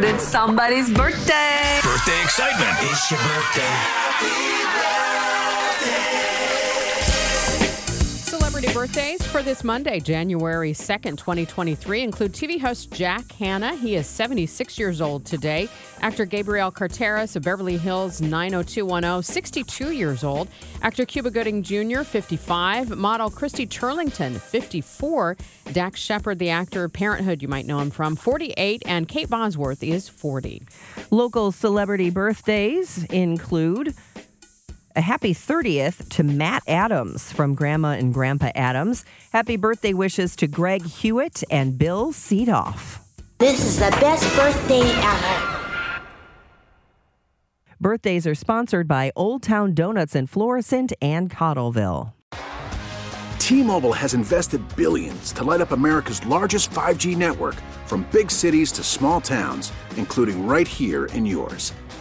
word. It's somebody's birthday. Birthday excitement. It's your birthday. Celebrity birthdays for this Monday, January 2nd, 2023, include TV host Jack Hanna. He is 76 years old today. Actor Gabrielle Carteris of Beverly Hills 90210, 62 years old. Actor Cuba Gooding Jr., 55. Model Christy Turlington, 54. Dax Shepard, the actor of Parenthood, you might know him from, 48. And Kate Bosworth is 40. Local celebrity birthdays include a happy 30th to Matt Adams from Grandma and Grandpa Adams. Happy birthday wishes to Greg Hewitt and Bill Seedoff. This is the best birthday ever. Birthdays are sponsored by Old Town Donuts in Florissant and Cottleville. T-Mobile has invested billions to light up America's largest 5G network from big cities to small towns, including right here in yours.